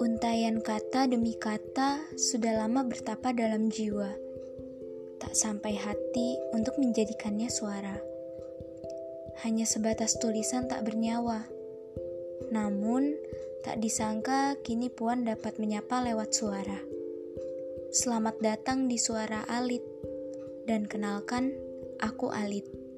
Untayan kata demi kata sudah lama bertapa dalam jiwa. Tak sampai hati untuk menjadikannya suara. Hanya sebatas tulisan tak bernyawa. Namun, tak disangka kini Puan dapat menyapa lewat suara. Selamat datang di suara Alit. Dan kenalkan, aku Alit.